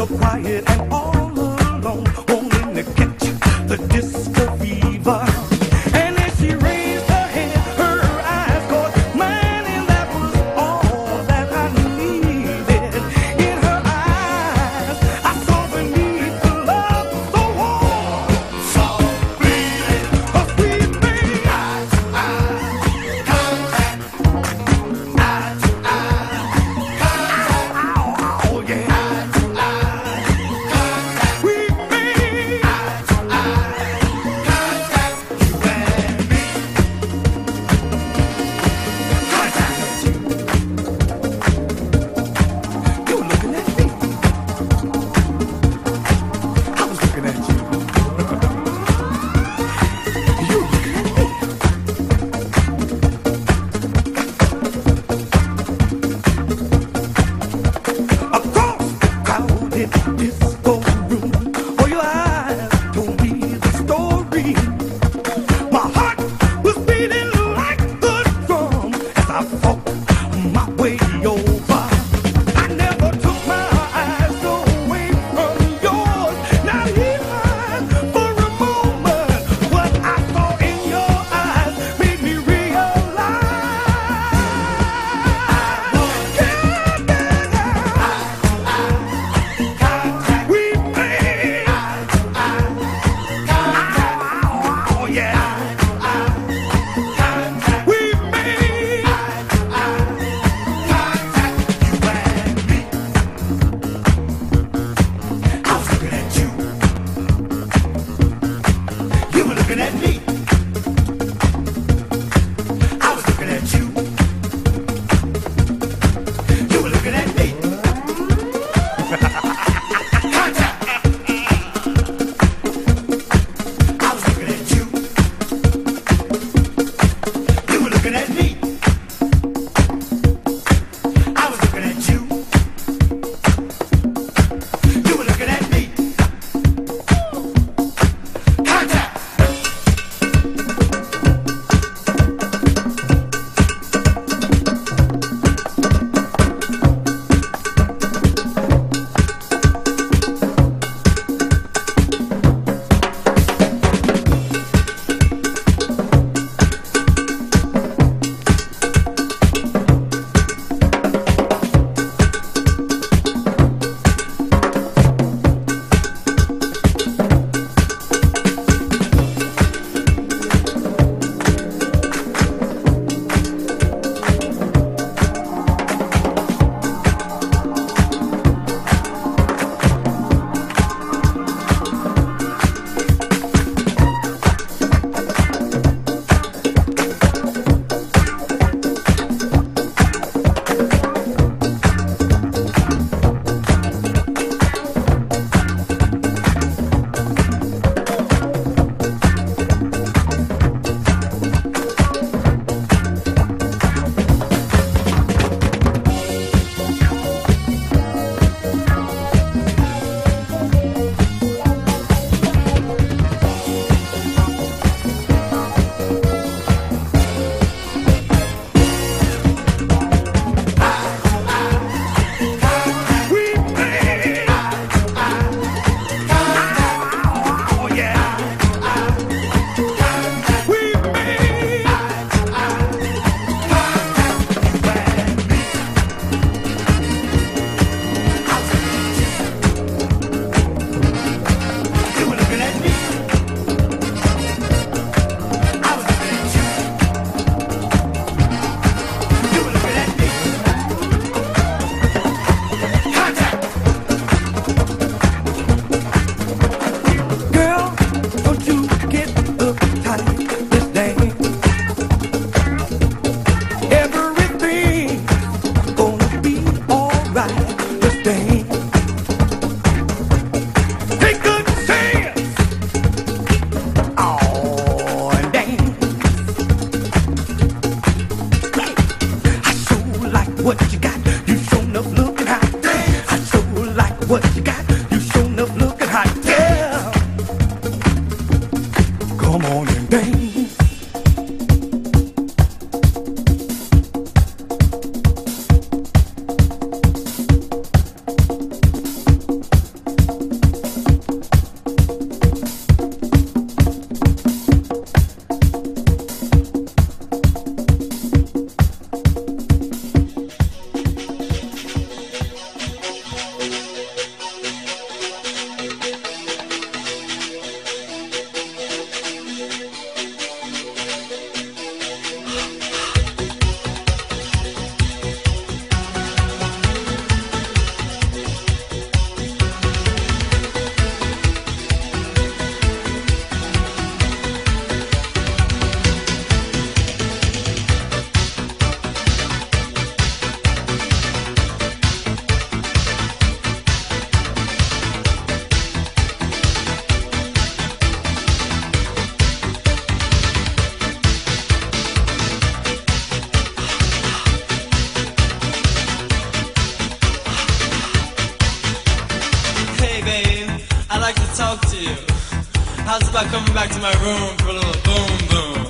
so quiet and all talk to you. How's about coming back to my room for a little boom boom?